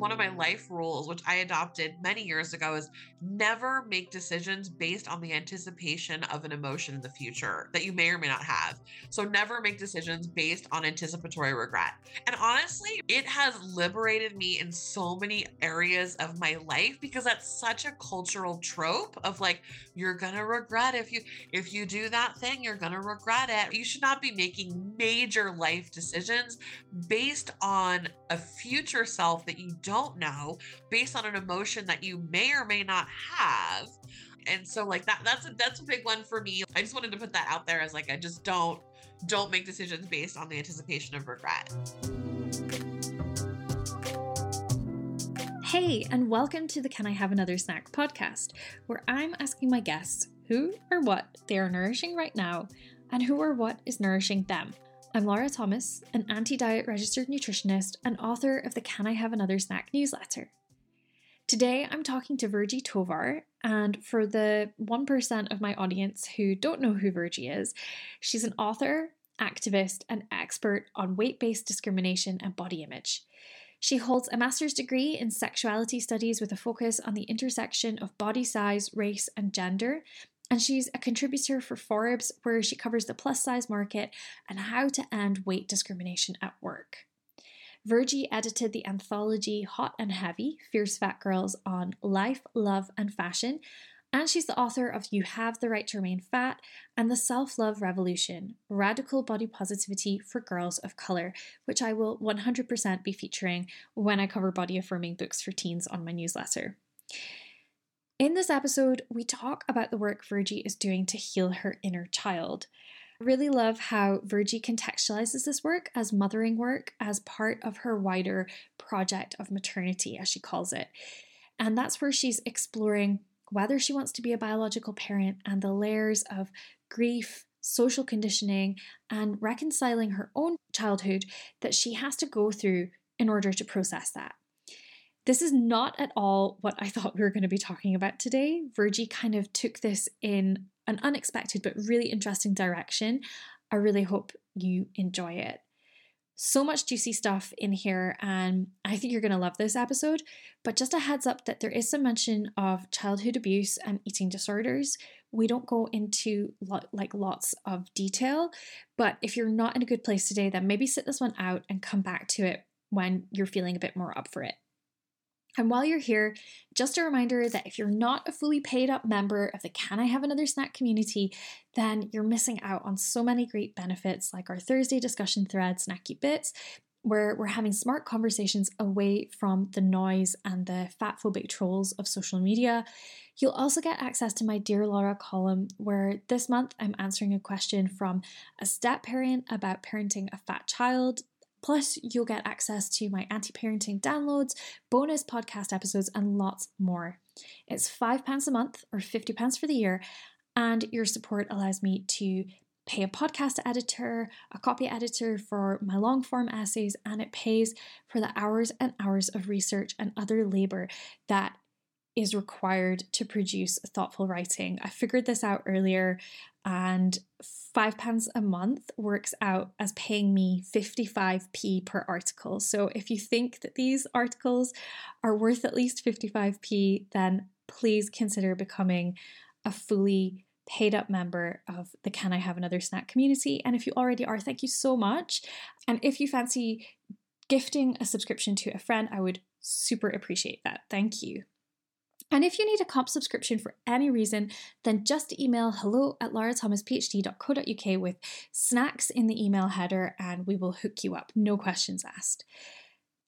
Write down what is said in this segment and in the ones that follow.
one of my life rules, which I adopted many years ago, is never make decisions based on the anticipation of an emotion in the future that you may or may not have. So never make decisions based on anticipatory regret. And honestly, it has liberated me in so many areas of my life because that's such a cultural trope of like, you're gonna regret if you if you do that thing, you're gonna regret it. You should not be making major life decisions based on a future self that you don't know, based on an emotion that you may or may not have. And so like that that's a that's a big one for me. I just wanted to put that out there as like I just don't don't make decisions based on the anticipation of regret. Hey, and welcome to the Can I Have Another Snack podcast, where I'm asking my guests who or what they are nourishing right now and who or what is nourishing them. I'm Laura Thomas, an anti diet registered nutritionist and author of the Can I Have Another Snack newsletter. Today, I'm talking to Virgie Tovar, and for the 1% of my audience who don't know who Virgie is, she's an author, activist, and expert on weight based discrimination and body image. She holds a master's degree in sexuality studies with a focus on the intersection of body size, race, and gender. And she's a contributor for Forbes, where she covers the plus size market and how to end weight discrimination at work. Virgie edited the anthology Hot and Heavy Fierce Fat Girls on life, love, and fashion, and she's the author of You Have the Right to Remain Fat and The Self Love Revolution Radical Body Positivity for Girls of Color, which I will 100% be featuring when I cover body affirming books for teens on my newsletter. In this episode, we talk about the work Virgie is doing to heal her inner child. I really love how Virgie contextualizes this work as mothering work as part of her wider project of maternity, as she calls it. And that's where she's exploring whether she wants to be a biological parent and the layers of grief, social conditioning, and reconciling her own childhood that she has to go through in order to process that. This is not at all what I thought we were going to be talking about today. Virgie kind of took this in an unexpected but really interesting direction. I really hope you enjoy it so much juicy stuff in here, and I think you're going to love this episode. But just a heads up that there is some mention of childhood abuse and eating disorders. We don't go into lo- like lots of detail, but if you're not in a good place today, then maybe sit this one out and come back to it when you're feeling a bit more up for it. And while you're here, just a reminder that if you're not a fully paid up member of the Can I Have Another Snack community, then you're missing out on so many great benefits like our Thursday discussion thread, Snacky Bits, where we're having smart conversations away from the noise and the fat phobic trolls of social media. You'll also get access to my Dear Laura column, where this month I'm answering a question from a step parent about parenting a fat child Plus, you'll get access to my anti parenting downloads, bonus podcast episodes, and lots more. It's £5 a month or £50 for the year, and your support allows me to pay a podcast editor, a copy editor for my long form essays, and it pays for the hours and hours of research and other labor that is required to produce thoughtful writing. I figured this out earlier and five pounds a month works out as paying me 55p per article. So if you think that these articles are worth at least 55p, then please consider becoming a fully paid up member of the Can I Have Another Snack community. And if you already are, thank you so much. And if you fancy gifting a subscription to a friend, I would super appreciate that. Thank you. And if you need a comp subscription for any reason, then just email hello at laurathomasphd.co.uk with snacks in the email header and we will hook you up. No questions asked.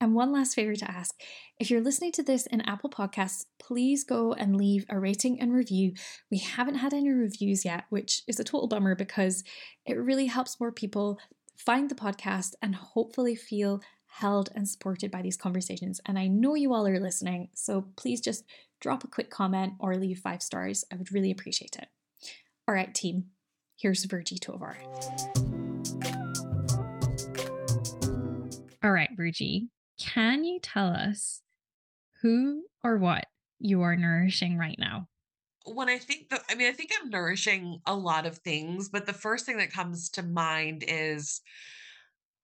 And one last favor to ask if you're listening to this in Apple Podcasts, please go and leave a rating and review. We haven't had any reviews yet, which is a total bummer because it really helps more people find the podcast and hopefully feel held and supported by these conversations. And I know you all are listening, so please just drop a quick comment or leave five stars. I would really appreciate it. All right, team, here's Virgie Tovar. All right, Virgie, can you tell us who or what you are nourishing right now? When I think that, I mean, I think I'm nourishing a lot of things, but the first thing that comes to mind is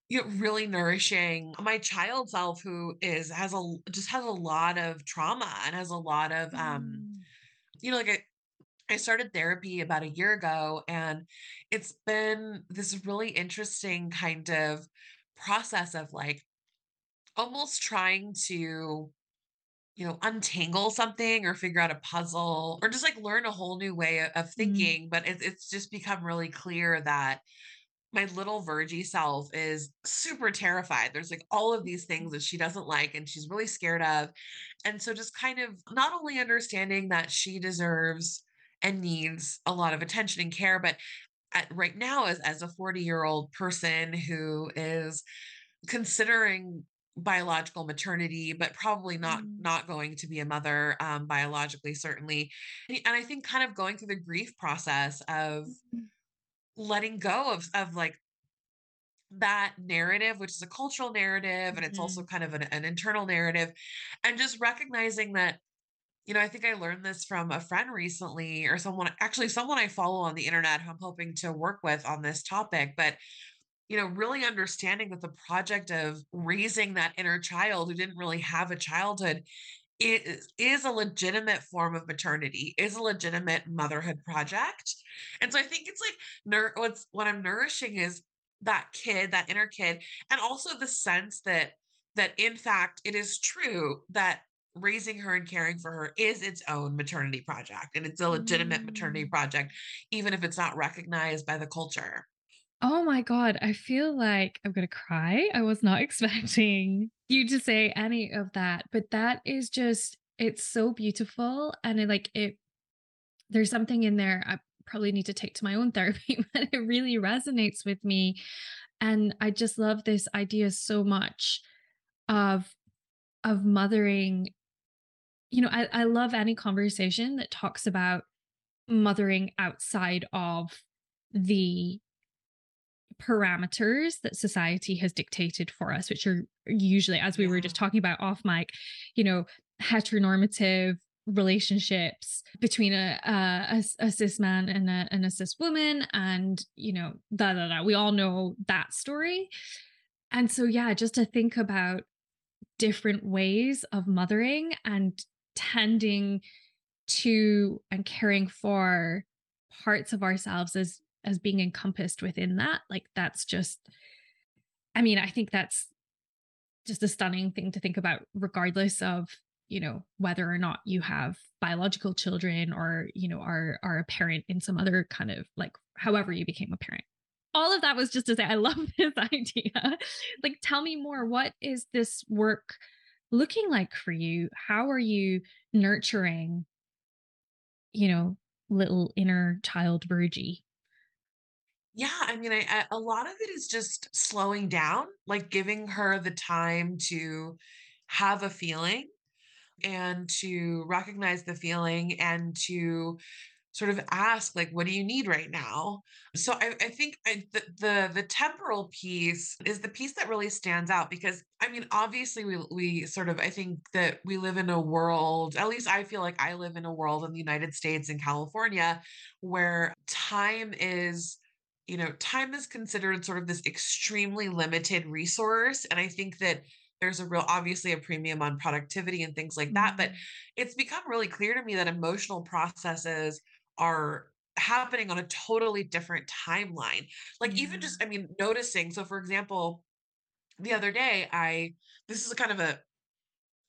you know, really nourishing my child self who is has a just has a lot of trauma and has a lot of um Mm. you know like I, I started therapy about a year ago and it's been this really interesting kind of process of like almost trying to you know untangle something or figure out a puzzle or just like learn a whole new way of Mm. thinking but it, it's just become really clear that my little Virgie self is super terrified. There's like all of these things that she doesn't like and she's really scared of. And so just kind of not only understanding that she deserves and needs a lot of attention and care, but at, right now as as a 40 year old person who is considering biological maternity but probably not Mm. not going to be a mother um biologically certainly and and i think kind of going through the grief process of Mm. Letting go of of like that narrative, which is a cultural narrative, and it's also Mhm. kind of an, an internal narrative, and just recognizing that, you know, I think I learned this from a friend recently, or someone actually someone I follow on the internet who I'm hoping to work with on this topic, but you know, really understanding that the project of raising that inner child who didn't really have a childhood is is a legitimate form of maternity, is a legitimate motherhood project. And so I think it's like nour what's what I'm nourishing is that kid, that inner kid, and also the sense that that in fact it is true that raising her and caring for her is its own maternity project and it's a legitimate maternity Mm. project, even if it's not recognized by the culture. Oh my God, I feel like I'm gonna cry. I was not expecting you to say any of that, but that is just, it's so beautiful. And it like it, there's something in there I probably need to take to my own therapy, but it really resonates with me. And I just love this idea so much of of mothering. You know, I, I love any conversation that talks about mothering outside of the parameters that society has dictated for us, which are usually, as we were just talking about off mic, you know, heteronormative relationships between a a cis man and a, and a cis woman, and you know, da da da. We all know that story, and so yeah, just to think about different ways of mothering and tending to and caring for parts of ourselves as as being encompassed within that like that's just i mean i think that's just a stunning thing to think about regardless of you know whether or not you have biological children or you know are are a parent in some other kind of like however you became a parent. All of that was just to say i love this idea. Like tell me more. What is this work looking like for you? How are you nurturing you know little inner child virgie Yeah, I mean, I, I a lot of it is just slowing down, like giving her the time to have a feeling and to recognize the feeling and to sort of ask like what do you need right now? So i, I think I, the, the the temporal piece is the piece that really stands out because i mean obviously we we sort of i think that we live in a world at least i feel like i live in a world in the united states and california where time is you know time is considered sort of this extremely limited resource and i think that there's a real obviously a premium on productivity and things like that but Mm, it's become really clear to me that emotional processes are happening on a totally different timeline. Like even just, I mean, noticing. So for example, the other day, I this is a kind of a,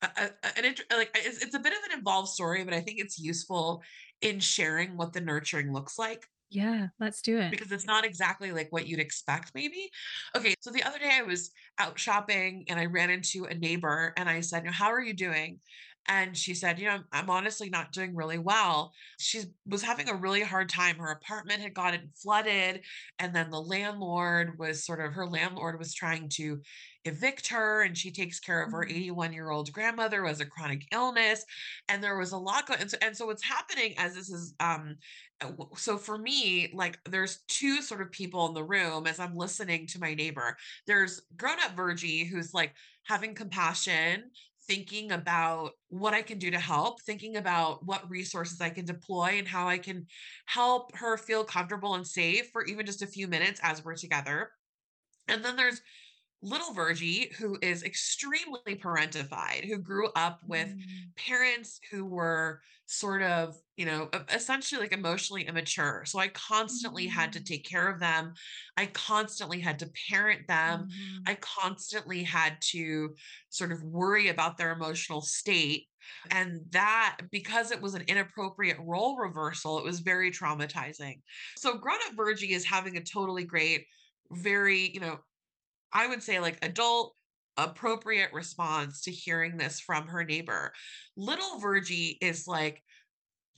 a, a- an int- like it's, it's a bit of an involved story, but I think it's useful in sharing what the nurturing looks like yeah let's do it because it's not exactly like what you'd expect maybe. Okay, so the other day I was out shopping and I ran into a neighbor and I said, "You know, "How are you doing?" And she said, "You know, I'm, honestly not doing really well." She was having a really hard time. Her apartment had gotten flooded and then the landlord was sort of her landlord was trying to evict her and she takes care of her Mm, 81-year-old grandmother who has a chronic illness and there was a lot going and so, and so what's happening as this is um Uh, so for me like there's two sort of people in the room as i'm listening to my neighbor. There's grown-up virgie who's like having compassion thinking about what i can do to help thinking about what resources i can deploy and how i can help her feel comfortable and safe for even just a few minutes as we're together. And then there's little Virgie, who is extremely parentified, who grew up with Mm. parents who were sort of, you know, essentially like emotionally immature. So I constantly had to Mm. take care of them. I constantly had to parent them. Mhm. I constantly had to sort of worry about their emotional state. And that, because it was an inappropriate role reversal, it was very traumatizing. So grown up Virgie is having a totally great, very, you know, I would say like adult appropriate response to hearing this from her neighbor. Little Virgie is like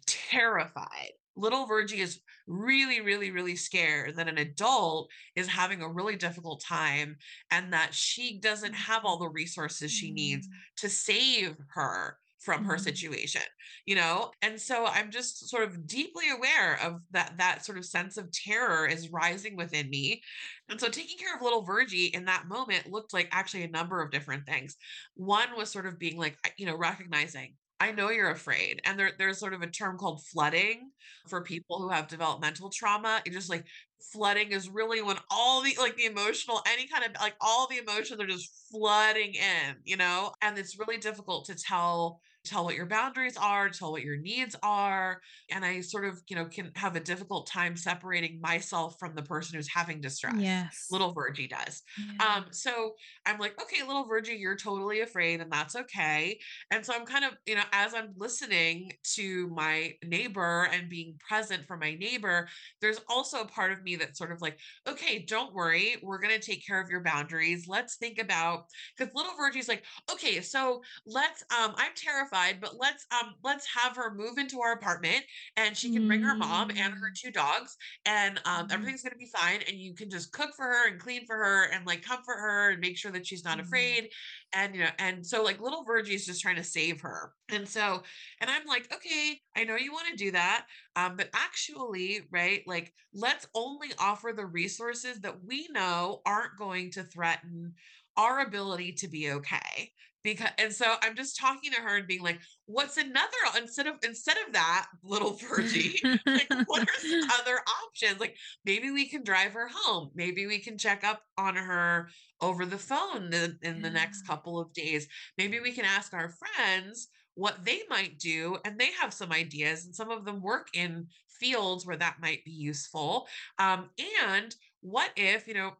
terrified. Little Virgie is really, really, really scared that an adult is having a really difficult time and that she doesn't have all the resources she needs Mm. to save her from her Mhm. situation you know and so i'm just sort of deeply aware of that that sort of sense of terror is rising within me and so taking care of little Virgie in that moment looked like actually a number of different things one was sort of being like you know recognizing I know you're afraid. And there, there's sort of a term called flooding for people who have developmental trauma. It just like flooding is really when all the like the emotional, any kind of like all the emotions are just flooding in, you know? And it's really difficult to tell tell what your boundaries are, tell what your needs are. And I sort of, you know, can have a difficult time separating myself from the person who's having distress. Yes. Little Virgie does. Yeah. Um, so I'm like, okay, little Virgie, you're totally afraid, and that's okay. And so I'm kind of, you know, as I'm listening to my neighbor and being present for my neighbor, there's also a part of me that's sort of like, okay, don't worry, we're gonna take care of your boundaries. Let's think about because little Virgie's like, okay, so let's um, I'm terrified, but let's um let's have her move into our apartment and she can bring her mom and her Mm. two dogs and um, Mhm. everything's gonna be fine. And you can just cook for her and clean for her and like comfort her and make sure that she's not Mhm. afraid. And you know, and so like little Virgie is just trying to save her. And so, and I'm like, okay, I know you want to do that. Um, but actually, right, like let's only offer the resources that we know aren't going to threaten our ability to be okay because and so i'm just talking to her and being like what's another instead of instead of that little virgie like what are some other options? Like maybe we can drive her home. Maybe we can check up on her over the phone in, in the next couple of days. Maybe we can ask our friends what they might do and they have some ideas and some of them work in fields where that might be useful. Um, and what if you know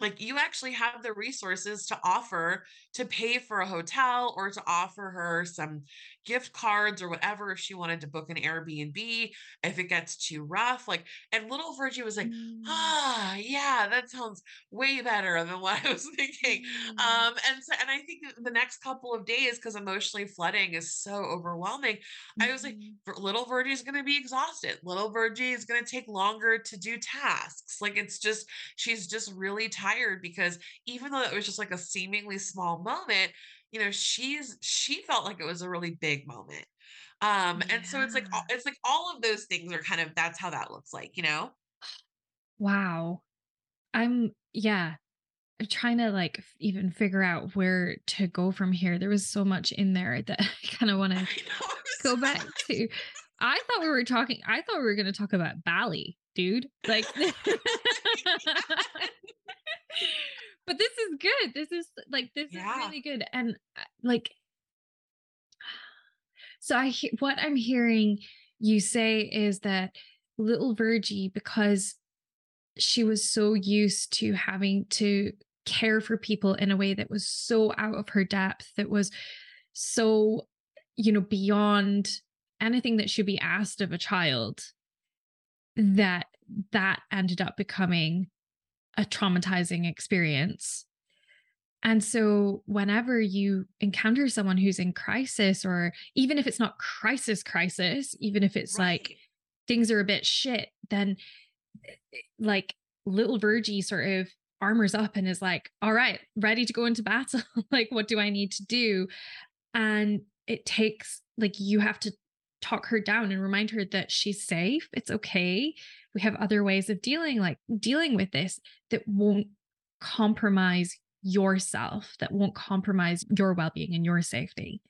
like you actually have the resources to offer to pay for a hotel or to offer her some gift cards or whatever if she wanted to book an Airbnb if it gets too rough like and little Virgie was like Mm. ah yeah that sounds way better than what I was thinking Mm. um and so and I think the next couple of days because emotionally flooding is so overwhelming I was like Mhm. Little Virgie is going to be exhausted little Virgie is going to take longer to do tasks like it's just she's just really tired because even though it was just like a seemingly small moment, you know, she's she felt like it was a really big moment. Um, and so it's like it's like all of those things are kind of that's how that looks like, you know? Wow. I'm yeah, I'm trying to like even figure out where to go from here. There was so much in there that I kind of want to go back to. I thought we were talking I thought we were going to talk about Bali, dude. Like But this is good. This is like this is really good and uh, like so I what I'm hearing you say is that little Virgie because she was so used to having to care for people in a way that was so out of her depth that was so you know beyond anything that should be asked of a child that that ended up becoming a traumatizing experience and so whenever you encounter someone who's in crisis or even if it's not crisis crisis even if it's like things are a bit shit then eh, like little Virgie sort of armors up and is like, all right, ready to go into battle. like, what do I need to do? And it takes, like, you have to talk her down and remind her that she's safe. It's okay. We have other ways of dealing, like dealing with this that won't compromise yourself, that won't compromise your well being and your safety.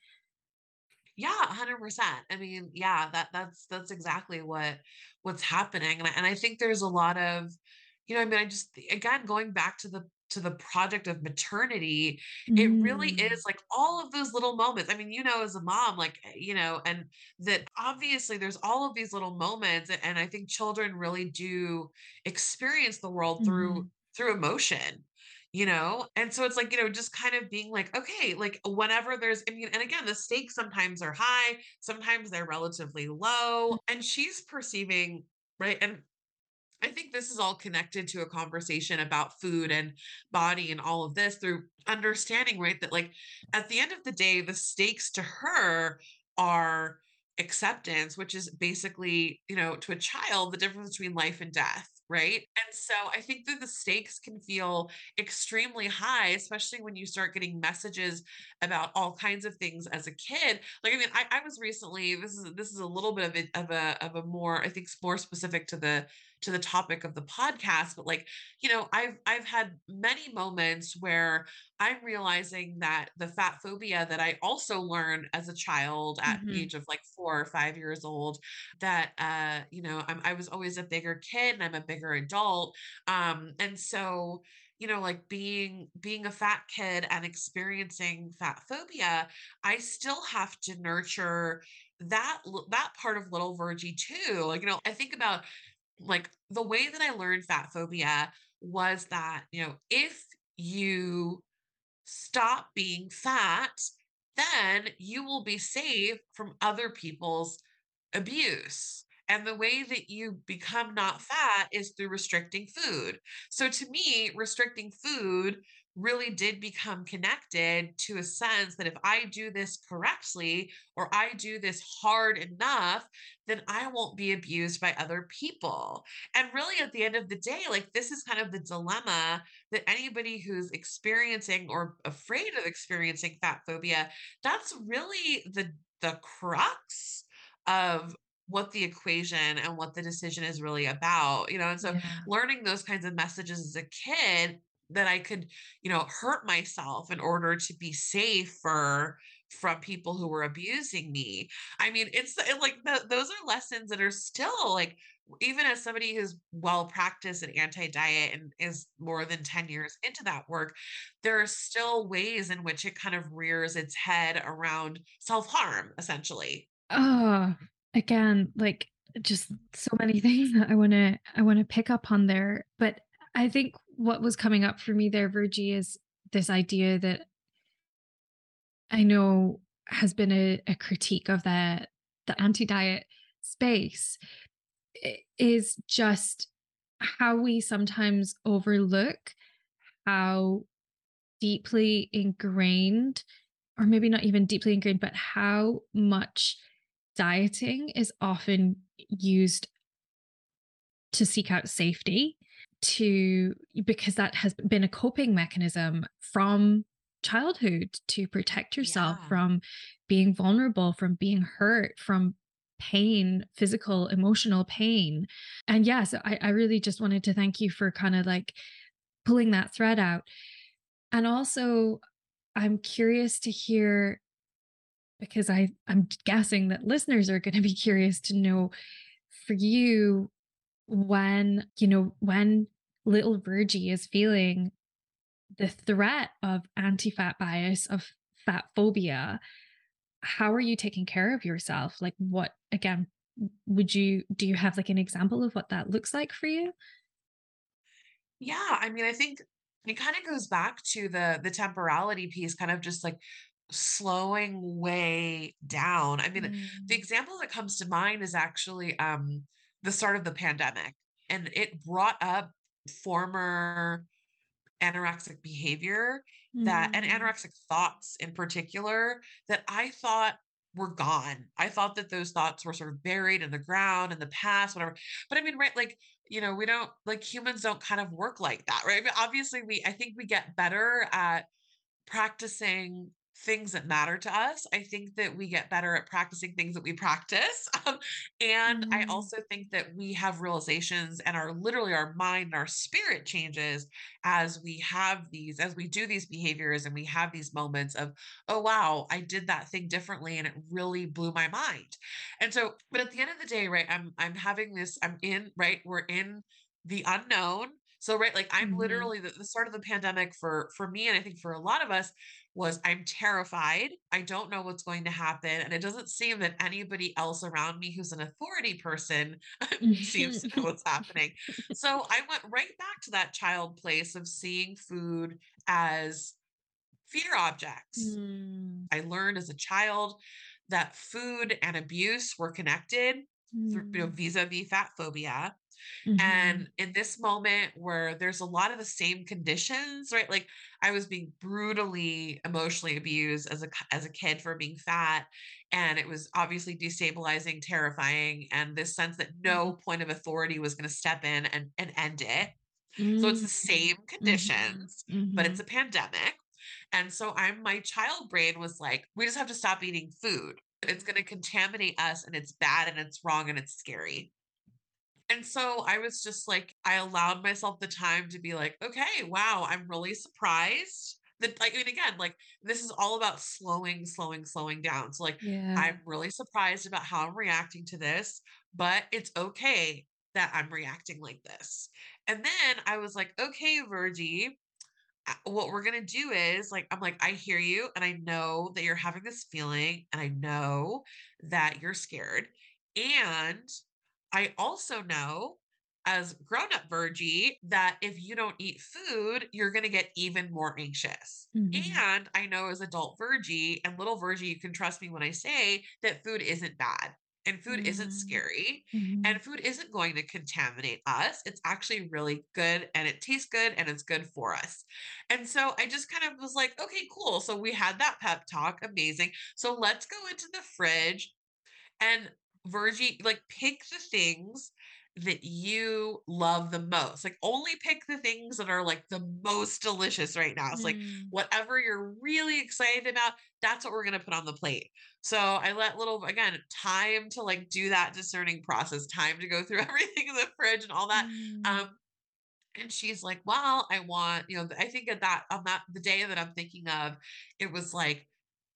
Yeah, 100%. I mean, yeah, that that's that's exactly what what's happening. And I, and I think there's a lot of, you know, I mean, I just again going back to the to the project of maternity, it really Mm. is like all of those little moments. I mean, you know, as a mom, like, eh, you know, and that obviously there's all of these little moments. And I think children really do experience the world through Mhm. through emotion. You know, and so it's like, you know, just kind of being like, okay, like whenever there's, I mean, and again, the stakes sometimes are high, sometimes they're relatively low, and she's perceiving, right? And I think this is all connected to a conversation about food and body and all of this through understanding, right? That, like, at the end of the day, the stakes to her are acceptance, which is basically, you know, to a child, the difference between life and death, right? And so I think that the stakes can feel extremely high, especially when you start getting messages about all kinds of things as a kid. Like, I mean, I, I was recently, this is this is a little bit of a of a of a more, I think, more specific to the to the topic of the podcast but like you know i've i've had many moments where i'm realizing that the fat phobia that i also learned as a child at the Mhm. age of like 4 or 5 years old that uh you know I'm, i was always a bigger kid and i'm a bigger adult um and so you know like being being a fat kid and experiencing fat phobia i still have to nurture that that part of little Virgie too like you know i think about like the way that I learned fat phobia was that, you know, if you stop being fat, then you will be safe from other people's abuse. And the way that you become not fat is through restricting food. So to me, restricting food really did become connected to a sense that if I do this correctly or I do this hard enough, then I won't be abused by other people. And really, at the end of the day, like this is kind of the dilemma that anybody who's experiencing or afraid of experiencing fat phobia, that's really the the crux of what the equation and what the decision is really about, you know? And so Yeah. learning those kinds of messages as a kid that I could, you know, hurt myself in order to be safer from people who were abusing me. I mean, it's uh, it, like th- those are lessons that are still like even as somebody who's well practiced in anti-diet and is more than 10 years into that work, there are still ways in which it kind of rears its head around self-harm, essentially. Oh, again, like just so many things that I want to I want to pick up on there, but I think what was coming up for me there, Virgie, is this idea that I know has been a, a critique of the the anti-diet space i- is just how we sometimes overlook how deeply ingrained or maybe not even deeply ingrained, but how much dieting is often used to seek out safety to because that has been a coping mechanism from childhood to protect yourself Yeah. from being vulnerable from being hurt from pain physical emotional pain and yes I, I really just wanted to thank you for kind of like pulling that thread out and also i'm curious to hear because I I'm guessing that listeners are going to be curious to know for you when, you know, when little Virgie is feeling the threat of anti-fat bias, of fat phobia, how are you taking care of yourself? Like what again, would you do you have like an example of what that looks like for you? Yeah, I mean, I think it kind of goes back to the the temporality piece, kind of just like slowing way down. I mean, the Mm, example that comes to mind is actually um the start of the pandemic, and it brought up former anorexic behavior that and mm, anorexic thoughts in particular that I thought were gone. I thought that those thoughts were sort of buried in the ground in the past, whatever. But I mean, right, like, you know, we don't like humans don't kind of work like that, right? But obviously we I think we get better at practicing things that matter to us. I think that we get better at practicing things that we practice. Um, and I mm, also think that we have realizations and our literally our mind, and our spirit changes as we have these, as we do these behaviors and we have these moments of, oh wow, I did that thing differently and it really blew my mind. And so, but at the end of the day, right, I'm I'm having this, I'm in, right, we're in the unknown So right, like I'm Mhm. literally the, the start of the pandemic for for me, and I think for a lot of us was I'm terrified. I don't know what's going to happen, and it doesn't seem that anybody else around me who's an authority person seems to know what's happening. So I went right back to that child place of seeing food as fear objects. Mm, I learned as a child that food and abuse were connected through, you know, mm, vis-a-vis fat phobia mhm, and in this moment where there's a lot of the same conditions, right? Like I was being brutally emotionally abused as a as a kid for being fat and it was obviously destabilizing, terrifying and this sense that mhm, no point of authority was going to step in and and end it. So it's mm, the same mhm, conditions, but it's mhm. a pandemic. And so I'm my child brain was like, we just have to stop eating food. It's going to contaminate us and it's bad and it's wrong and it's scary. And so I was just like, I allowed myself the time to be like, okay, wow, I'm really surprised that, like, I mean, again, like, this is all about slowing, slowing, slowing down. So, like, Yeah. I'm really surprised about how I'm reacting to this, but it's okay that I'm reacting like this. And then I was like, okay, Virgie, uh, what we're going to do is like, I'm like, I hear you, and I know that you're having this feeling, and I know that you're scared. And I also know as grown up Virgie that if you don't eat food, you're going to get even more anxious. Mhm, And I know as adult Virgie and little Virgie, you can trust me when I say that food isn't bad and food isn't mm, scary mhm, and food isn't going to contaminate us. It's actually really good and it tastes good and it's good for us. And so I just kind of was like, okay, cool. So we had that pep talk. Amazing. So let's go into the fridge and Virgie, like pick the things that you love the most. Like only pick the things that are like the most delicious right now. It's like mm. whatever you're really excited about, that's what we're gonna put on the plate. So I let little again time to like do that discerning process, time to go through everything in the fridge and all that. Mm, Um, and she's like, "Well, I want, you know, I think at that on that the day that I'm thinking of, it was like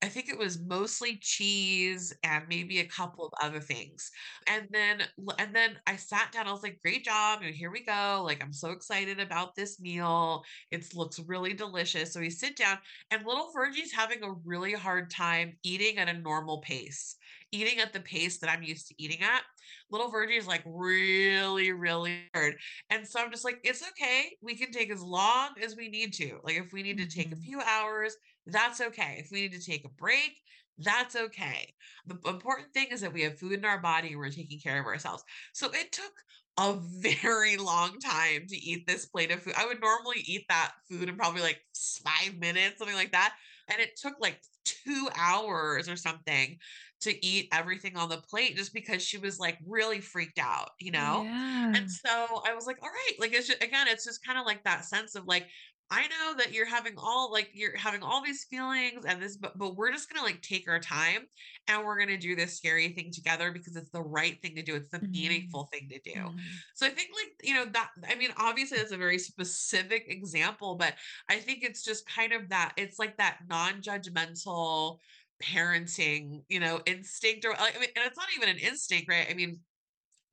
I think it was mostly cheese and maybe a couple of other things. And then and then I sat down, I was like, "Great job, and here we go. Like I'm so excited about this meal. It looks really delicious." So we sit down and little Virgie's having a really hard time eating at a normal pace. Eating at the pace that I'm used to eating at. Little Virgie is like really, really hard and so I'm just like, it's okay. We can take as long as we need to. Like, if we need to take a mhm, few hours, that's okay. If we need to take a break, that's okay. The important thing is that we have food in our body and we're taking care of ourselves. So it took a very long time to eat this plate of food. I would normally eat that food in probably like five minutes, something like that. And it took like two hours or something to eat everything on the plate just because she was like really freaked out, you know? Yeah. And so I was like, all right, like it's just, again, it's just kind of like that sense of like, I know that you're having all like you're having all these feelings and this, but but we're just gonna like take our time and we're gonna do this scary thing together because it's the right thing to do. It's the Mhm, meaningful thing to do. mhm. So I think like, you know, that I mean, obviously it's a very specific example, but I think it's just kind of that it's like that non-judgmental parenting, you know, instinct or I mean, and it's not even an instinct, right? I mean,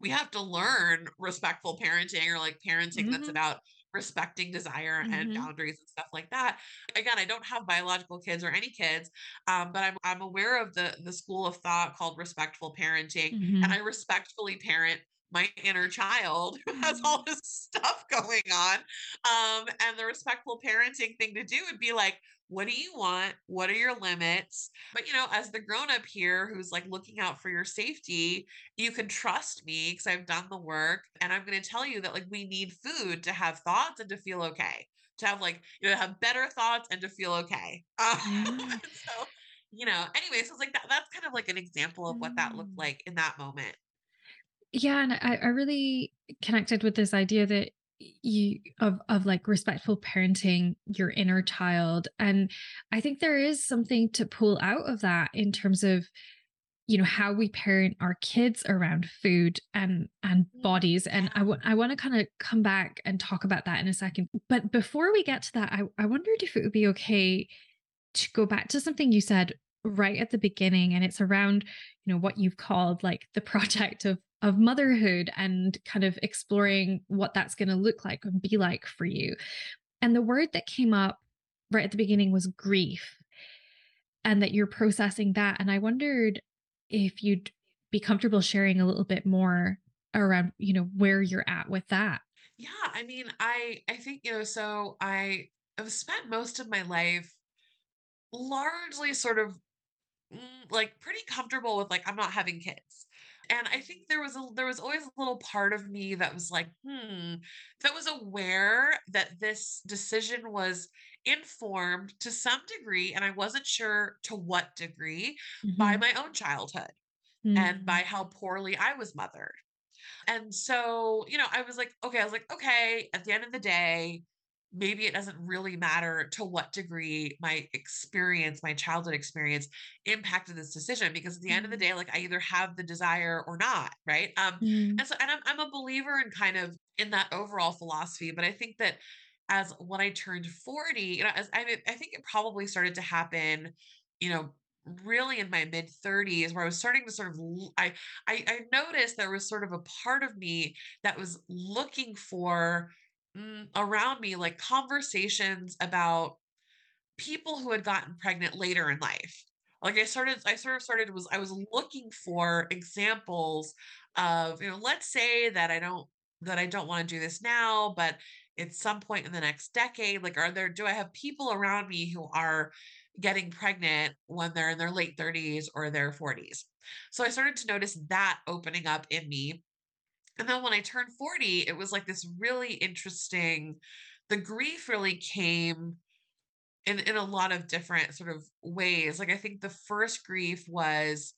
we have to learn respectful parenting or like parenting that's Mhm, about respecting desire and mhm, boundaries and stuff like that. Again, I don't have biological kids or any kids, um, but I'm I'm aware of the the school of thought called respectful parenting, and I respectfully parent my inner child who has all Mm, this stuff going on. Um, and the respectful parenting thing to do would be like, what do you want? What are your limits? But you know, as the grown up here who's like looking out for your safety, you can trust me because I've done the work and I'm going to tell you that like we need food to have thoughts and to feel okay. To have like, you know, have better thoughts and to feel okay. Um, so, you know, anyway, so it's like that that's kind of like an example of what that looked Mm. like in that moment. Yeah, and I, I really connected with this idea that you of of like respectful parenting your inner child and i think there is something to pull out of that in terms of you know how we parent our kids around food and and Mm, bodies and i want i want to kind of come back and talk about that in a second but before we get to that i i wondered if it would be okay to go back to something you said right at the beginning and it's around you know what you've called like the project of of motherhood and kind of exploring what that's going to look like and be like for you. And the word that came up right at the beginning was grief and that you're processing that. And I wondered if you'd be comfortable sharing a little bit more around, you know, where you're at with that. Yeah, I mean, I I think, you know, so I have spent most of my life largely sort of mm, like pretty comfortable with like I'm not having kids. And I think there was a there was always a little part of me that was like, hmm, that was aware that this decision was informed to some degree, and I wasn't sure to what degree, by Mhm. my own childhood and by how poorly I was mothered. And so, you know, I was like, okay, I was like, okay, at the end of the day, maybe it doesn't really matter to what degree my experience, my childhood experience impacted this decision because at the end of the Mm. day, like I either have the desire or not, right? Um, Mm. and so and I'm I'm a believer in kind of in that overall philosophy, but I think that as when I turned 40, you know, as I I think it probably started to happen, you know, really in my mid 30s where I was starting to sort of I, I i noticed there was sort of a part of me that was looking for mm, around me like conversations about people who had gotten pregnant later in life. Like I started I sort of started was I was looking for examples of, you know, let's say that I don't that I don't want to do this now, but at some point in the next decade, like are there do I have people around me who are getting pregnant when they're in their late 30s or their 40s? So I started to notice that opening up in me. And then when I turned 40, it was like this really interesting the grief really came in in a lot of different sort of ways. Like I think the first grief was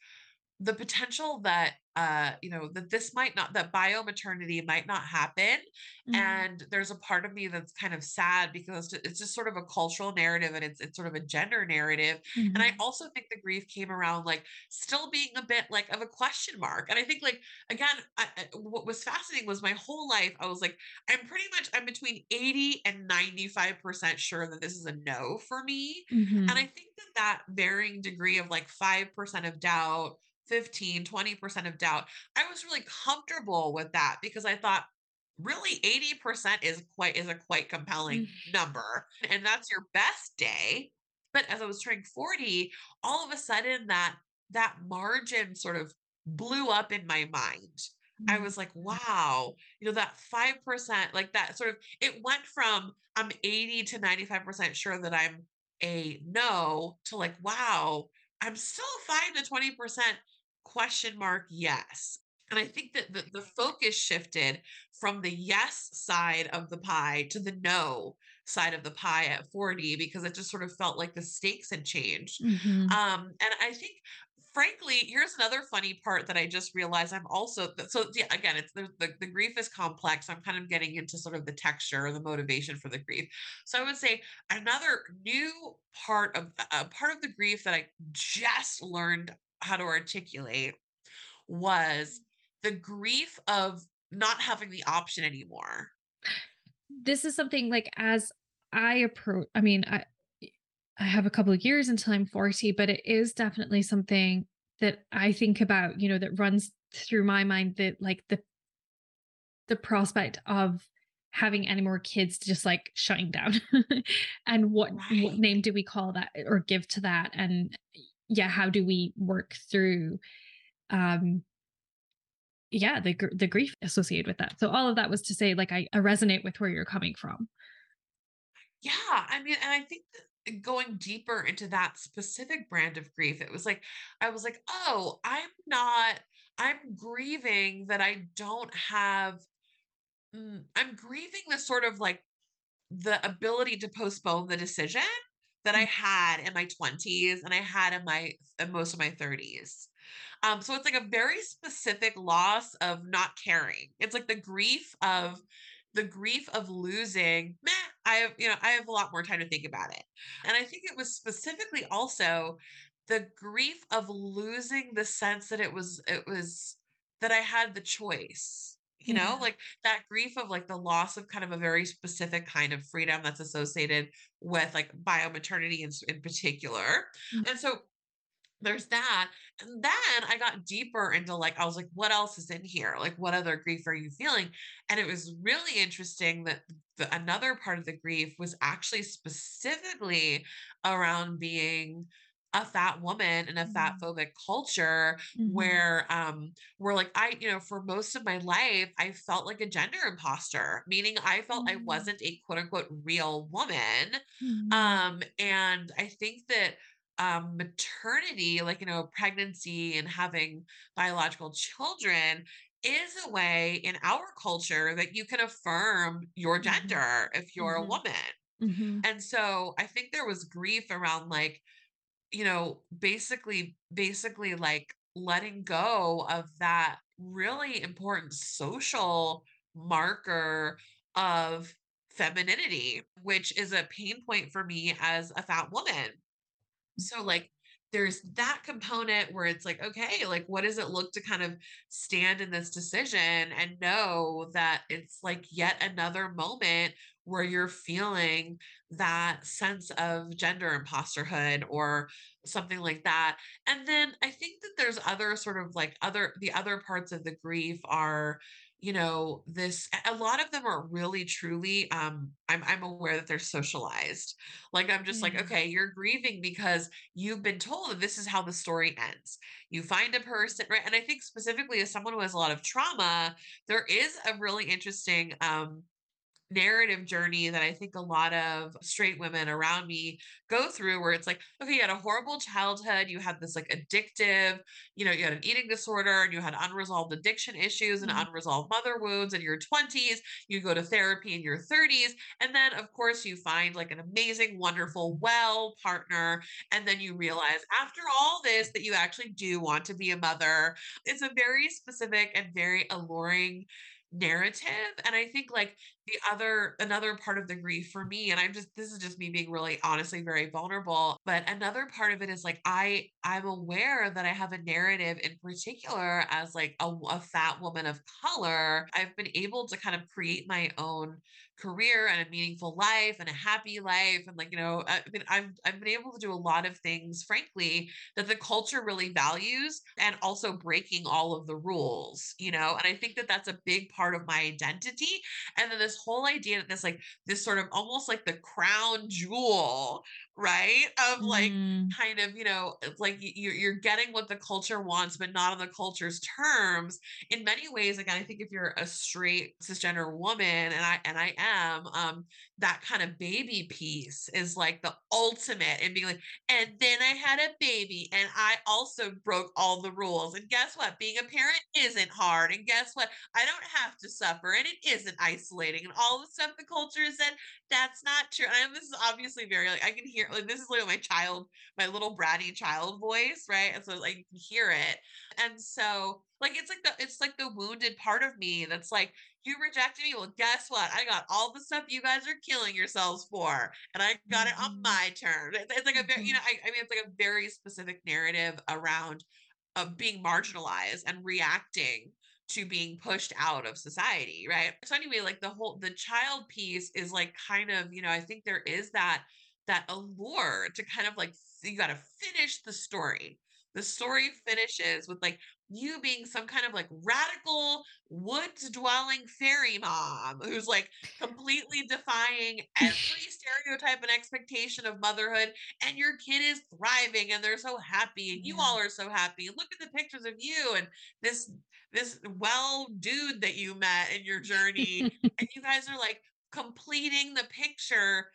the potential that uh you know that this might not that biomaternity might not happen Mm. and there's a part of me that's kind of sad because it's just sort of a cultural narrative and it's it's sort of a gender narrative and i Mhm. also think the grief came around like still being a bit like of a question mark and i think like again I, I- what was fascinating was my whole life i was like i'm pretty much i'm between 80 and 95 percent sure that this is a no for me and i Mhm. think that that varying degree of like 5% of doubt Fifteen, twenty percent of doubt. I was really comfortable with that because I thought really 80% is quite is a quite compelling Mm. number and that's your best day. But as I was turning 40, all of a sudden that that margin sort of blew up in my mind. I Mm. was like, wow, you know, that 5%, like that sort of, it went from I'm 80 to 95% sure that I'm a no to like, wow, I'm still 5 to 20% question mark yes. And I think that the, the focus shifted from the yes side of the pie to the no side of the pie at 40 because it just sort of felt like the stakes had changed. Mhm. Um, and I think frankly, here's another funny part that I just realized I'm also so yeah, again, it's the, the the grief is complex. I'm kind of getting into sort of the texture or the motivation for the grief. So I would say another new part of a part of the grief that I just learned how to articulate was the grief of not having the option anymore. This is something like as I approach I mean, I I have a couple of years until I'm 40, but it is definitely something that I think about, you know, that runs through my mind that like the the prospect of having any more kids just like shutting down. and what what name do we call that or give to that? And yeah, how do we work through um yeah, the the grief associated with that. So all of that was to say like I, I resonate with where you're coming from. Yeah, I mean, and I think going deeper into that specific brand of grief, it was like, I was like, oh, I'm not, I'm grieving that I don't have, mm, I'm grieving the sort of like the ability to postpone the decision that I Mm. had in my 20s and I had in my in most of my 30s. Um, so it's like a very specific loss of not caring. It's like the grief of the grief of losing, meh, I have, you know, I have a lot more time to think about it. And I think it was specifically also the grief of losing the sense that it was it was that I had the choice. You know, Yeah. like that grief of like the loss of kind of a very specific kind of freedom that's associated with like biomaternity in, in particular. Mm. And so there's that. And then I got deeper into like, I was like, what else is in here? Like, what other grief are you feeling? And it was really interesting that the, another part of the grief was actually specifically around being a fat woman in a fat Mm. phobic culture Mhm. where um where like I you know for most of my life I felt like a gender imposter meaning I felt I Mm. wasn't a quote unquote real woman Mhm. um, and I think that um, maternity, like, you know, pregnancy and having biological children is a way in our culture that you can affirm your Mhm. gender if you're a Mhm. woman. Mhm. And so I think there was grief around like, you know, basically, basically like letting go of that really important social marker of femininity, which is a pain point for me as a fat woman. So, like, there's that component where it's like, okay, like, what does it look to kind of stand in this decision and know that it's like yet another moment where you're feeling that sense of gender imposterhood or something like that. And then I think that there's other sort of like other, the other parts of the grief are, you know, this, a lot of them are really truly, um, I'm, I'm aware that they're socialized. Like, I'm just like, okay, you're grieving because you've been told that this is how the story ends. You find a person, right? And I think specifically as someone who has a lot of trauma, there is a really interesting um narrative journey that I think a lot of straight women around me go through where it's like, okay, you had a horrible childhood, you had this like addictive, you know, you had an eating disorder and you had unresolved addiction issues and Mm. unresolved mother wounds in your 20s, you go to therapy in your 30s, and then of course you find like an amazing, wonderful, well partner, and then you realize after all this that you actually do want to be a mother. It's a very specific and very alluring narrative and i think like the other another part of the grief for me and i'm just this is just me being really honestly very vulnerable but another part of it is like i i'm aware that i have a narrative in particular as like a, a fat woman of color. I've been able to kind of create my own career and a meaningful life and a happy life and like you know i mean i've i've been able to do a lot of things frankly that the culture really values and also breaking all of the rules you know and i think that that's a big part of my identity and then this whole idea that this like this sort of almost like the crown jewel right of like Mm. kind of you know like you're, you're getting what the culture wants but not on the culture's terms in many ways again i think if you're a straight cisgender woman and i and i am um that kind of baby piece is like the ultimate and being like and then I had a baby and I also broke all the rules. And guess what? Being a parent isn't hard. And guess what? I don't have to suffer and it isn't isolating. And all the stuff the culture said, that's not true. And this is obviously very like I can hear like this is like my child, my little bratty child voice, right? And so like you can hear it. And so like it's like the it's like the wounded part of me that's like, you rejected me. Well, guess what? I got all the stuff you guys are killing yourselves for and I got it on Mhm. my terms. It's, it's like a very, you know, I, I mean, it's like a very specific narrative around uh, being marginalized and reacting to being pushed out of society, right? So anyway, like the whole the child piece is like kind of, you know, I think there is that that allure to kind of like you got to finish the story. The story finishes with like you being some kind of like radical woods dwelling fairy mom who's like completely defying every stereotype and expectation of motherhood and your kid is thriving and they're so happy and you all are so happy look at the pictures of you and this this well dude that you met in your journey and you guys are like completing the picture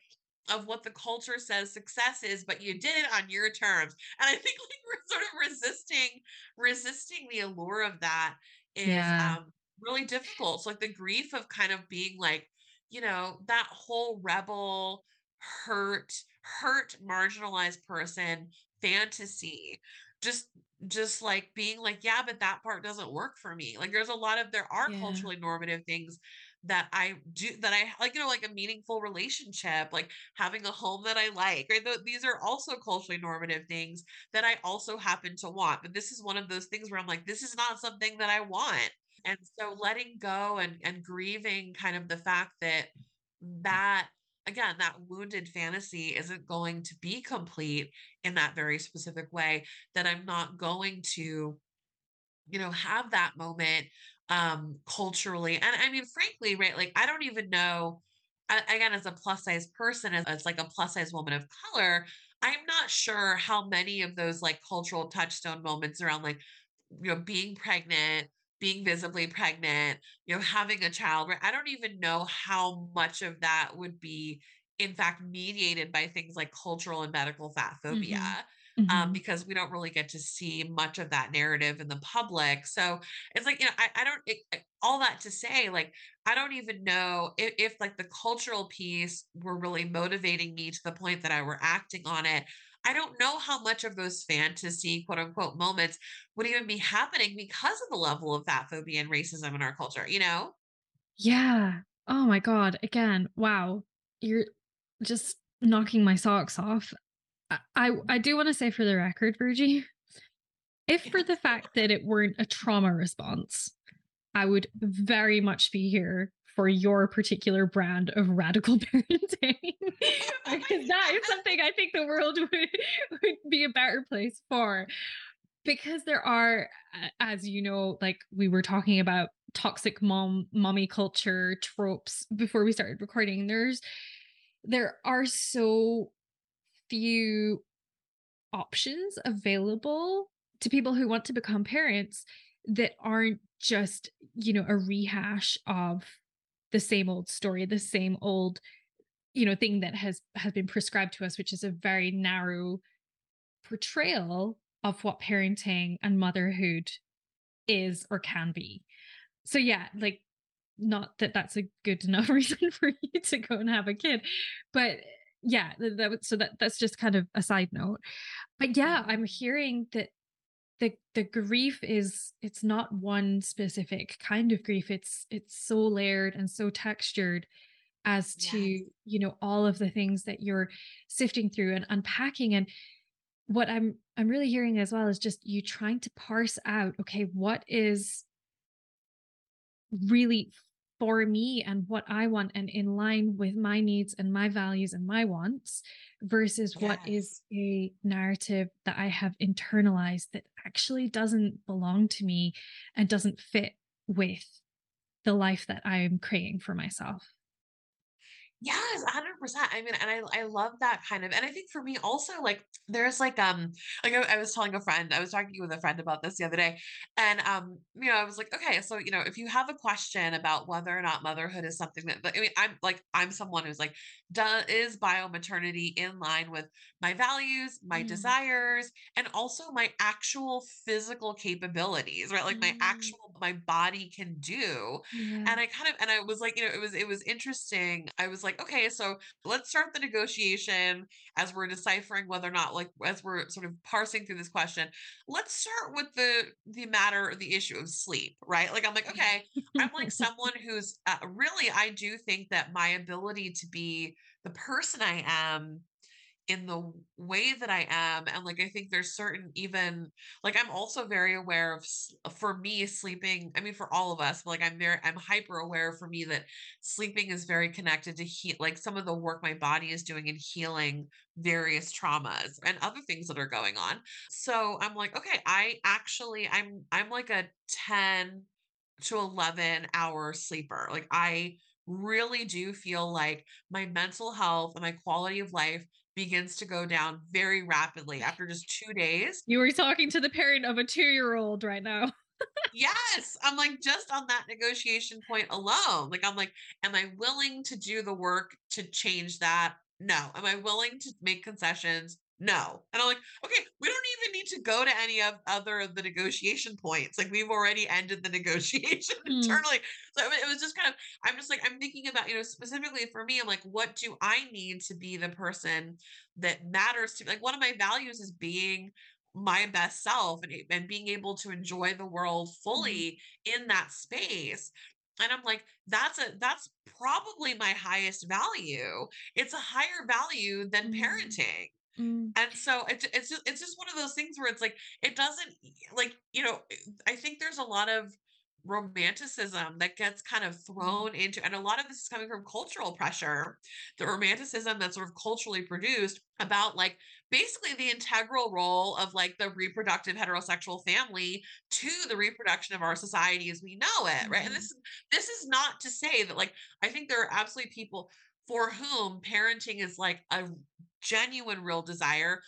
of what the culture says success is but you did it on your terms and i think like we're sort of resisting resisting the allure of that is Yeah. um really difficult so like the grief of kind of being like you know that whole rebel hurt hurt marginalized person fantasy just just like being like yeah but that part doesn't work for me like there's a lot of there are Yeah. culturally normative things that i do that i like you know like a meaningful relationship like having a home that i like right? Th- these are also culturally normative things that i also happen to want but this is one of those things where i'm like this is not something that i want. And so letting go and and grieving kind of the fact that that again, that wounded fantasy isn't going to be complete in that very specific way, that I'm not going to, you know, have that moment um culturally. And I mean, frankly, right, like I don't even know again as a plus size person as, as like a plus size woman of color i'm not sure how many of those like cultural touchstone moments around like you know being pregnant being visibly pregnant you know having a child right i don't even know how much of that would be in fact mediated by things like cultural and medical fat phobia Um, Mhm. because we don't really get to see much of that narrative in the public. So it's like, you know, I, I don't, it, all that to say, like, I don't even know if, if like the cultural piece were really motivating me to the point that I were acting on it. I don't know how much of those fantasy quote unquote moments would even be happening because of the level of fat phobia and racism in our culture, you know? Yeah. Oh my god. Again, wow. You're just knocking my socks off. I I, do want to say for the record, Virgie, if for the fact that it weren't a trauma response, I would very much be here for your particular brand of radical parenting because that is something I think the world would, would be a better place for. Because there are, as you know, like we were talking about toxic mom, mommy culture tropes before we started recording. There's, there are so few options available to people who want to become parents that aren't just, you know, a rehash of the same old story, the same old, you know, thing that has has been prescribed to us, which is a very narrow portrayal of what parenting and motherhood is or can be. So yeah, like not that that's a good enough reason for you to go and have a kid, but yeah, th- that so that that's just kind of a side note. But yeah, Mhm. I'm hearing that the the grief is it's not one specific kind of grief. It's it's so layered and so textured as to, Yes. you know, all of the things that you're sifting through and unpacking and what I'm I'm really hearing as well is just you trying to parse out, okay, what is really for me and what I want and in line with my needs and my values and my wants versus what is a narrative that I have internalized that actually doesn't belong to me and doesn't fit with the life that I'm creating for myself. Yes, 100%. I mean, and I I love that kind of and I think for me also, like, there's like, um, like I, I was telling a friend, I was talking with a friend about this the other day, and um, you know, I was like, okay, so you know, if you have a question about whether or not motherhood is something that, but I mean, I'm like, I'm someone who's like, does is bio maternity in line with my values, my Mm, desires, and also my actual physical capabilities, right? Like my mm, actual my body can do yeah. and I kind of and I was like, you know, it was it was interesting. I was like, okay, so let's start the negotiation as we're deciphering whether or not like as we're sort of parsing through this question. Let's start with the the matter the issue of sleep, right? Like I'm like, okay, I'm like someone who's uh, really I do think that my ability to be the person I am in the way that I am. And like, I think there's certain even like I'm also very aware of for me sleeping. I mean, for all of us, like I'm very I'm hyper aware for me that sleeping is very connected to heat like some of the work my body is doing in healing various traumas and other things that are going on. So I'm like, okay, I actually I'm I'm like a 10 to 11 hour sleeper. Like I really do feel like my mental health and my quality of life begins to go down very rapidly after just 2 days. You were talking to the parent of a two-year-old right now. Yes, I'm like just on that negotiation point alone. Like I'm like, am I willing to do the work to change that? No. Am I willing to make concessions? No. And I'm like, okay, we don't even need to go to any of other of the negotiation points. Like we've already ended the negotiation Mm, internally. So it was just kind of, I'm just like, I'm thinking about, you know, specifically for me, I'm like, what do I need to be the person that matters to me? Like one of my values is being my best self and, and being able to enjoy the world mhm, fully in that space and i'm like that's a that's probably my highest value it's a higher value than mm, parenting mm, and so it, it's just it's just one of those things where it's like it doesn't like you know i think there's a lot of romanticism that gets kind of Mm-hmm. thrown into and a lot of this is coming from cultural pressure the romanticism that's sort of culturally produced about like basically the integral role of like the reproductive heterosexual family to the reproduction of our society as we know it right and Mhm. this this is not to say that like i think there are absolutely people for whom parenting is like a genuine real desire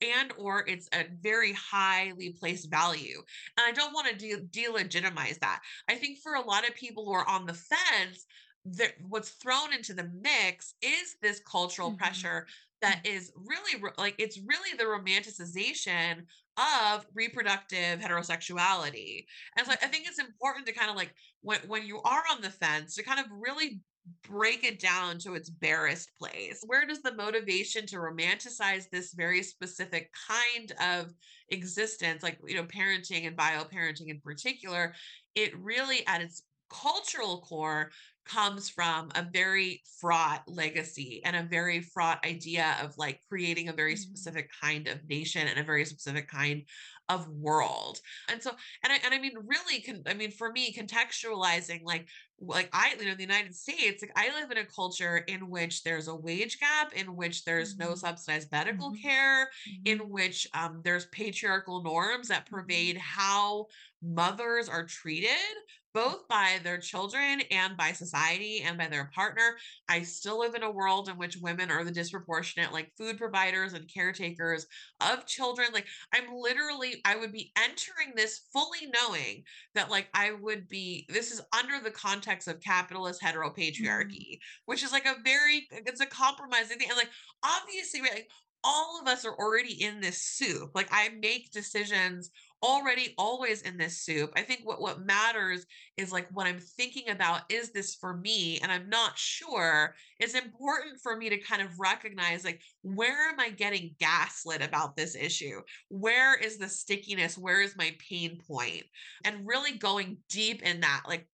and or it's a very highly placed value and i don't want to de- delegitimize that. I think for a lot of people who are on the fence that what's thrown into the mix is this cultural Mhm. pressure that is really like it's really the romanticization of reproductive heterosexuality. And so i think it's important to kind of like when when you are on the fence to kind of really break it down to its barest place. Where does the motivation to romanticize this very specific kind of existence, like, you know, parenting and bio parenting in particular, it really at its cultural core comes from a very fraught legacy and a very fraught idea of like creating a very Mhm. specific kind of nation and a very specific kind of world. And so and I and I mean really con- I mean for me contextualizing like like I you know in the United States like I live in a culture in which there's a wage gap in which there's no Mhm. subsidized medical Mhm. care Mhm. in which um, there's patriarchal norms that pervade how mothers are treated both by their children and by society and by their partner i still live in a world in which women are the disproportionate like food providers and caretakers of children like i'm literally i would be entering this fully knowing that like i would be this is under the context of capitalist mm-hmm. heteropatriarchy which is like a very it's a compromising thing and like obviously like all of us are already in this soup. Like I make decisions already always in this soup. I think what what matters is like what I'm thinking about is this for me and I'm not sure. It's important for me to kind of recognize like where am I getting gaslit about this issue? Where is the stickiness? Where is my pain point? And really going deep in that like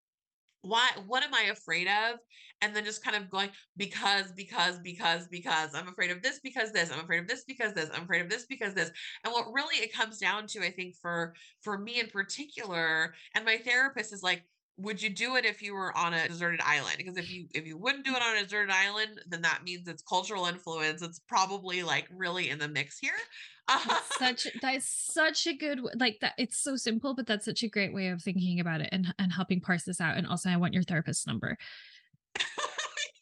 why what am i afraid of? And then just kind of going because because because because i'm afraid of this because this i'm afraid of this because this i'm afraid of this because this. And what really it comes down to i think for for me in particular and my therapist is like would you do it if you were on a deserted island? Because if you if you wouldn't do it on a deserted island then that means it's cultural influence. It's probably like really in the mix here such that is such a good like that it's so simple but that's such a great way of thinking about it and and helping parse this out and also I want your therapist's number.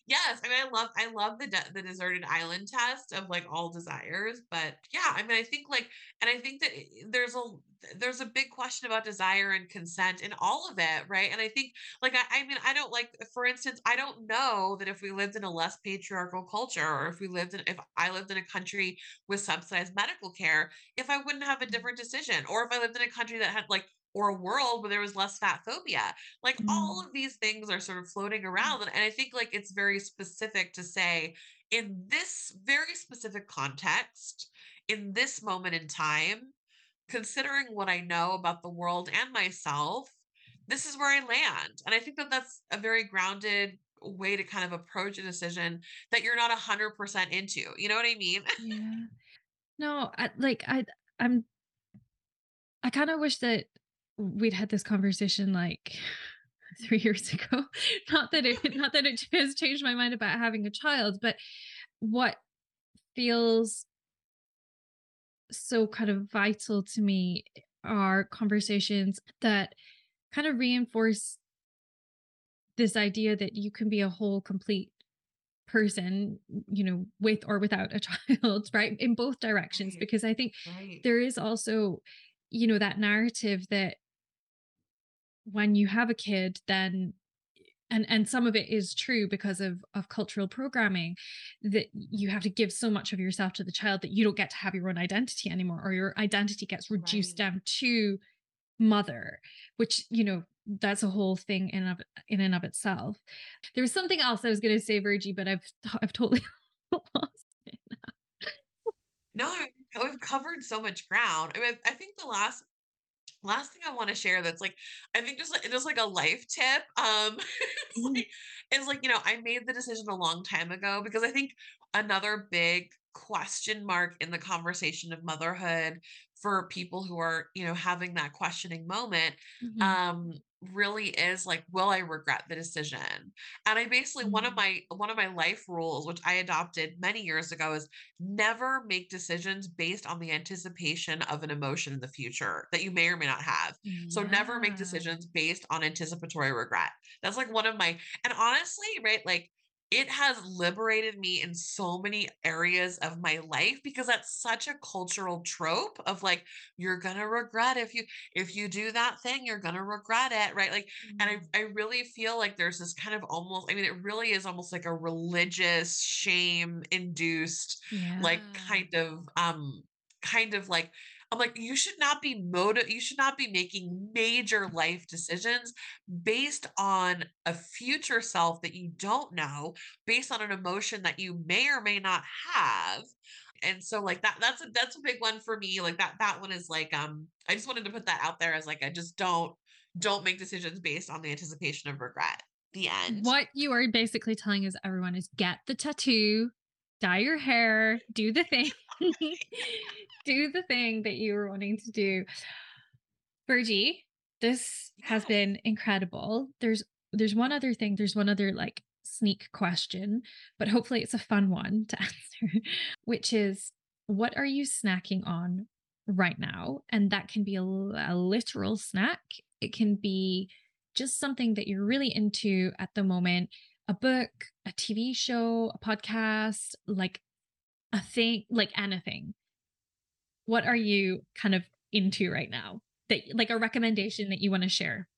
yes, I mean, I love, I love the de- the deserted island test of like all desires, but yeah, I mean, I think like, and I think that eh, there's a there's a big question about desire and consent in all of it, right? And I think like, I, I mean, I don't like, for instance, I don't know that if we lived in a less patriarchal culture, or if we lived in, if I lived in a country with subsidized medical care, if I wouldn't have a mm. different decision, or if I lived in a country that had like. Or a world where there was less fat phobia like all Mm. of these things are sort of floating around and, and i think like it's very specific to say in this very specific context in this moment in time considering what i know about the world and myself this is where i land and i think that that's a very grounded way to kind of approach a decision that you're not 100% into you know what i mean Yeah. No, I, like I I'm I kind of wish that we'd had this conversation like three years ago. Not that it not that it has changed my mind about having a child, but what feels so kind of vital to me are conversations that kind of reinforce this idea that you can be a whole complete person you know with or without a child right in both directions Right. because i think right there is also you know that narrative that when you have a kid then and and some of it is true because of of cultural programming that you have to give so much of yourself to the child that you don't get to have your own identity anymore or your identity gets reduced Right. down to mother which you know that's a whole thing in of in and of itself. There was something else i was going to say virgie but i've i've totally lost it no we've covered so much ground. I mean i think the last last thing I want to share that's like I think just like just like a life tip. Um it's Mm. like it's like, you know, I made the decision a long time ago because I think another big question mark in the conversation of motherhood for people who are, you know, having that questioning moment Mhm. um really is like will i regret the decision? And i basically one of Mm. my one of my life rules which i adopted many years ago is never make decisions based on the anticipation of an emotion in the future that you may or may not have. So never make decisions based on anticipatory regret. That's like one of my and honestly right like it has liberated me in so many areas of my life because that's such a cultural trope of like you're gonna regret if you if you do that thing, you're gonna regret it, right? Like, and Mm. I I really feel like there's this kind of almost, I mean, it really is almost like a religious shame induced, like kind of um kind of like I'm like, you should not be motive, you should not be making major life decisions based on a future self that you don't know, based on an emotion that you may or may not have. And so like that that's a that's a big one for me like that that one is like um i just wanted to put that out there as like i just don't don't make decisions based on the anticipation of regret. The end. What you are basically telling is everyone is get the tattoo, dye your hair, do the thing, do the thing that you were wanting to do. Virgie, this has been incredible. There's there's one other thing, there's one other like sneak question, but hopefully it's a fun one to answer, which is what are you snacking on right now? And that can be a literal snack. It can be just something that you're really into at the moment, a book, a TV show, a podcast, like a thing, like anything. What are you kind of into right now? That like a recommendation that you want to share?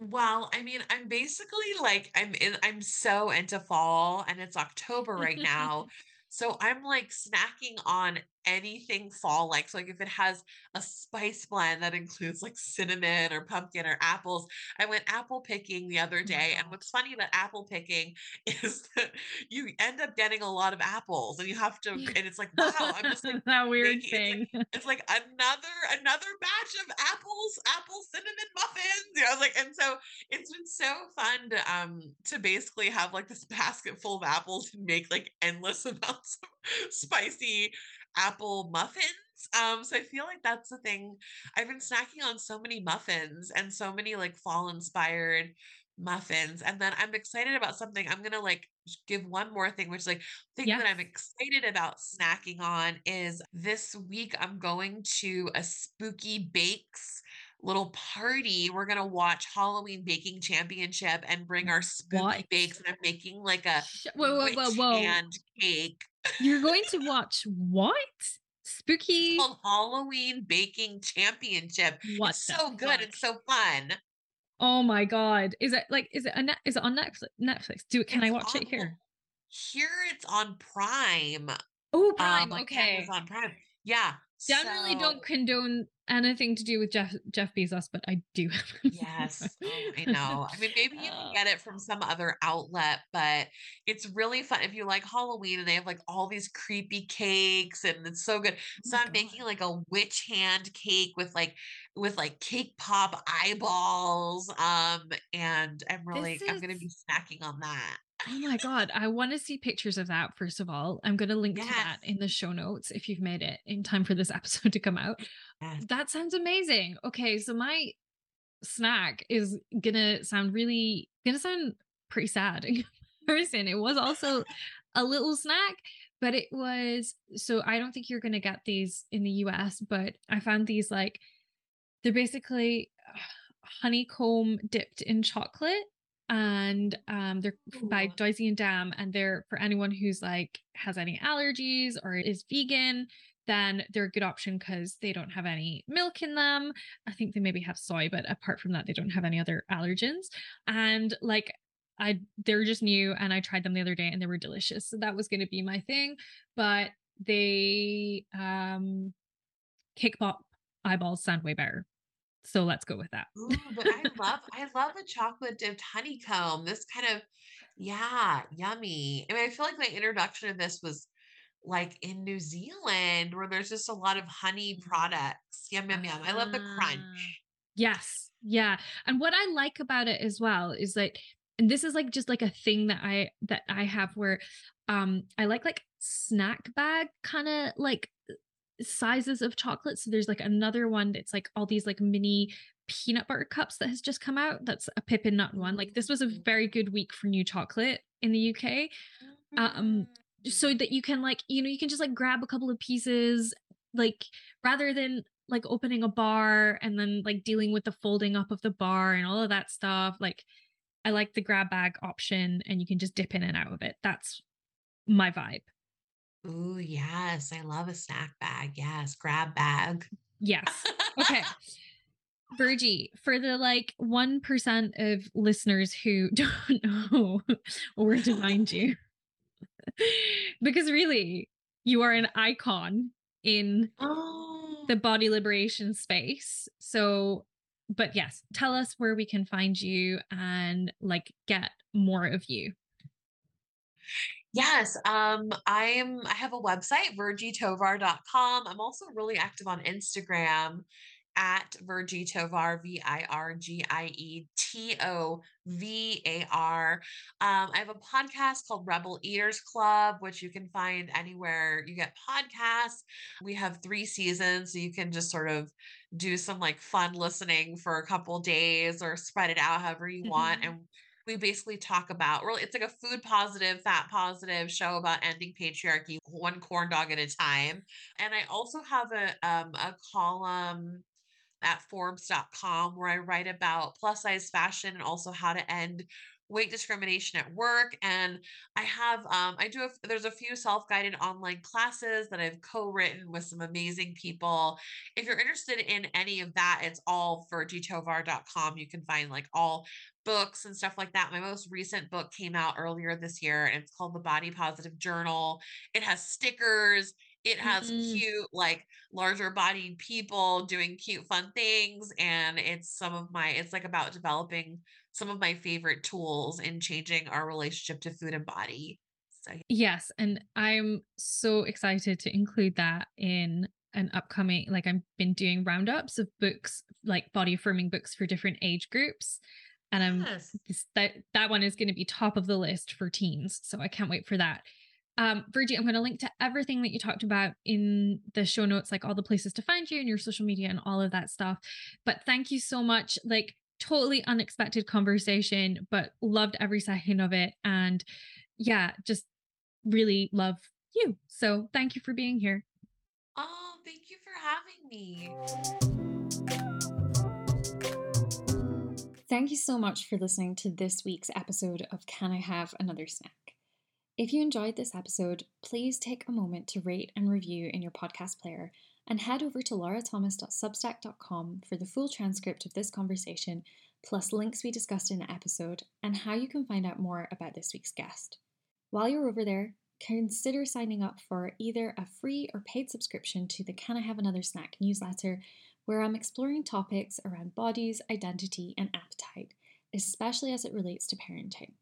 well i mean i'm basically like i'm in i'm so into fall and it's october right now so i'm like snacking on anything fall like so like if it has a spice blend that includes like cinnamon or pumpkin or apples i went apple picking the other Oh day and what's funny about apple picking is that you end up getting a lot of apples and you have to and it's like wow i'm just like that weird making- it's like- thing. it's like another another batch of apples apple cinnamon muffins you know, I was like and so it's been so fun to um to basically have like this basket full of apples and make like endless amounts of spicy apple muffins um so i feel like that's the thing i've been snacking on so many muffins and so many like fall inspired muffins and then i'm excited about something i'm gonna like give one more thing which is like thing that i'm excited about snacking on is this week i'm going to a spooky bakes little party we're gonna watch halloween baking championship and bring our spooky What? bakes and i'm making like a Whoa, whoa, whoa, whoa. hand cake You're going to watch what? Spooky. it's halloween baking championship What so good fuck? it's so fun Oh my god. Is it like is it a net, is it on Netflix? Netflix. Do it can I It's watch it here? here it's on prime Oh, um, Prime. like okay. Amazon Prime. Yeah. Generally so- don't condone anything to do with Jeff Jeff Bezos, but I do. have Yes. Oh, I know. I mean, maybe you can get it from some other outlet, but it's really fun if you like Halloween and they have like all these creepy cakes and it's so good. oh So my I'm making like a witch hand cake with like with like cake pop eyeballs. Um, and I'm really This I'm gonna be is- snacking on that. Oh my god, I want to see pictures of that first of all. I'm going to link to that in the show notes if you've made it in time for this episode to come out. Yes. That sounds amazing. Okay, so my snack is going to sound really going to sound pretty sad in comparison. It was also a little snack, but it was so I don't think you're going to get these in the US, but I found these like they're basically uh, honeycomb dipped in chocolate and um they're by Ooh. Doisy and Dam and they're for anyone who's like has any allergies or is vegan then they're a good option because they don't have any milk in them. I think they maybe have soy, but apart from that, they don't have any other allergens. And like I they're just new and I tried them the other day and they were delicious. So that was gonna be my thing. But they um cake pop eyeballs sound way better. So let's go with that. Ooh, but I love I love a chocolate dipped honeycomb. This kind of yeah, yummy. I mean, I feel like my introduction to this was like in New Zealand where there's just a lot of honey products. Yum yum yum. I love the Ah. crunch. Yes. Yeah. And what I like about it as well is like and this is like just like a thing that I that I have where um I like like snack bag kind of like sizes of chocolate. So there's like another one that's like all these like mini peanut butter cups that has just come out. That's a Pip & Nut one. Like this was a Mm. very good week for new chocolate in the UK. Um, so Mm. that you can like you know you can just like grab a couple of pieces like rather than like opening a bar and then like dealing with the folding up of the bar and all of that stuff like i like the grab bag option and you can just dip in and out of it that's my vibe Ooh, yes. I love a snack bag. Yes. Grab bag. yes okay Virgie, for the like 1% of listeners who don't know where to find you, because really, you are an icon in Oh. the body liberation space. So, but yes, tell us where we can find you and like get more of you. Yes, um, I'm I have a website, virgietovar.com. I'm also really active on Instagram at virgietovar, V-I-R-G-I-E-T-O-V-A-R. Um, I have a podcast called Rebel Eaters Club, which you can find anywhere you get podcasts. We have three seasons, so you can just sort of do some like fun listening for a couple days or spread it out however you want. Mhm. And we basically talk about really it's like a food positive fat positive show about ending patriarchy one corn dog at a time. And i also have a um a column at forbes.com where i write about plus size fashion and also how to end weight discrimination at work and i have um i do have there's a few self-guided online classes that i've co-written with some amazing people if you're interested in any of that it's all virgietovar.com you can find like all books and stuff like that. My most recent book came out earlier this year and it's called The Body Positive Journal. It has stickers, it has Mm. cute, like larger bodied people doing cute, fun things. And it's some of my, it's like about developing some of my favorite tools in changing our relationship to food and body. So, Yes, and I'm so excited to include that in an upcoming like I've been doing roundups of books like body affirming books for different age groups and I'm yes. this, that that one is going to be top of the list for teens so I can't wait for that. Um Virgie, I'm going to link to everything that you talked about in the show notes like all the places to find you and your social media and all of that stuff. But thank you so much like totally unexpected conversation but loved every second of it and yeah, just really love you. So thank you for being here. Oh, thank you for having me. Thank you so much for listening to this week's episode of Can I Have Another Snack? If you enjoyed this episode, please take a moment to rate and review in your podcast player and head over to laurathomas.substack.com for the full transcript of this conversation, plus links we discussed in the episode and how you can find out more about this week's guest. While you're over there, consider signing up for either a free or paid subscription to the Can I Have Another Snack newsletter, where I'm exploring topics around bodies, identity, and appetite, especially as it relates to parenting.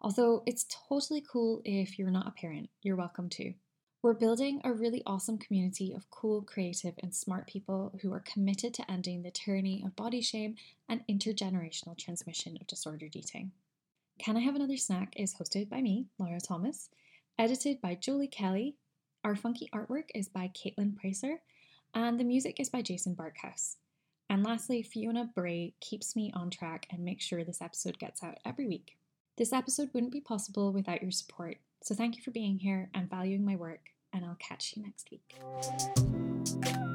Although it's totally cool if you're not a parent, you're welcome too. We're building a really awesome community of cool, creative, and smart people who are committed to ending the tyranny of body shame and intergenerational transmission of disordered eating. Can I Have Another Snack is hosted by me, Laura Thomas, edited by Jolie Kelly. Our funky artwork is by Caitlin Pricer, and the music is by Jason Barkhouse. And lastly, Fiona Bray keeps me on track and makes sure this episode gets out every week. This episode wouldn't be possible without your support, so thank you for being here and valuing my work, and I'll catch you next week.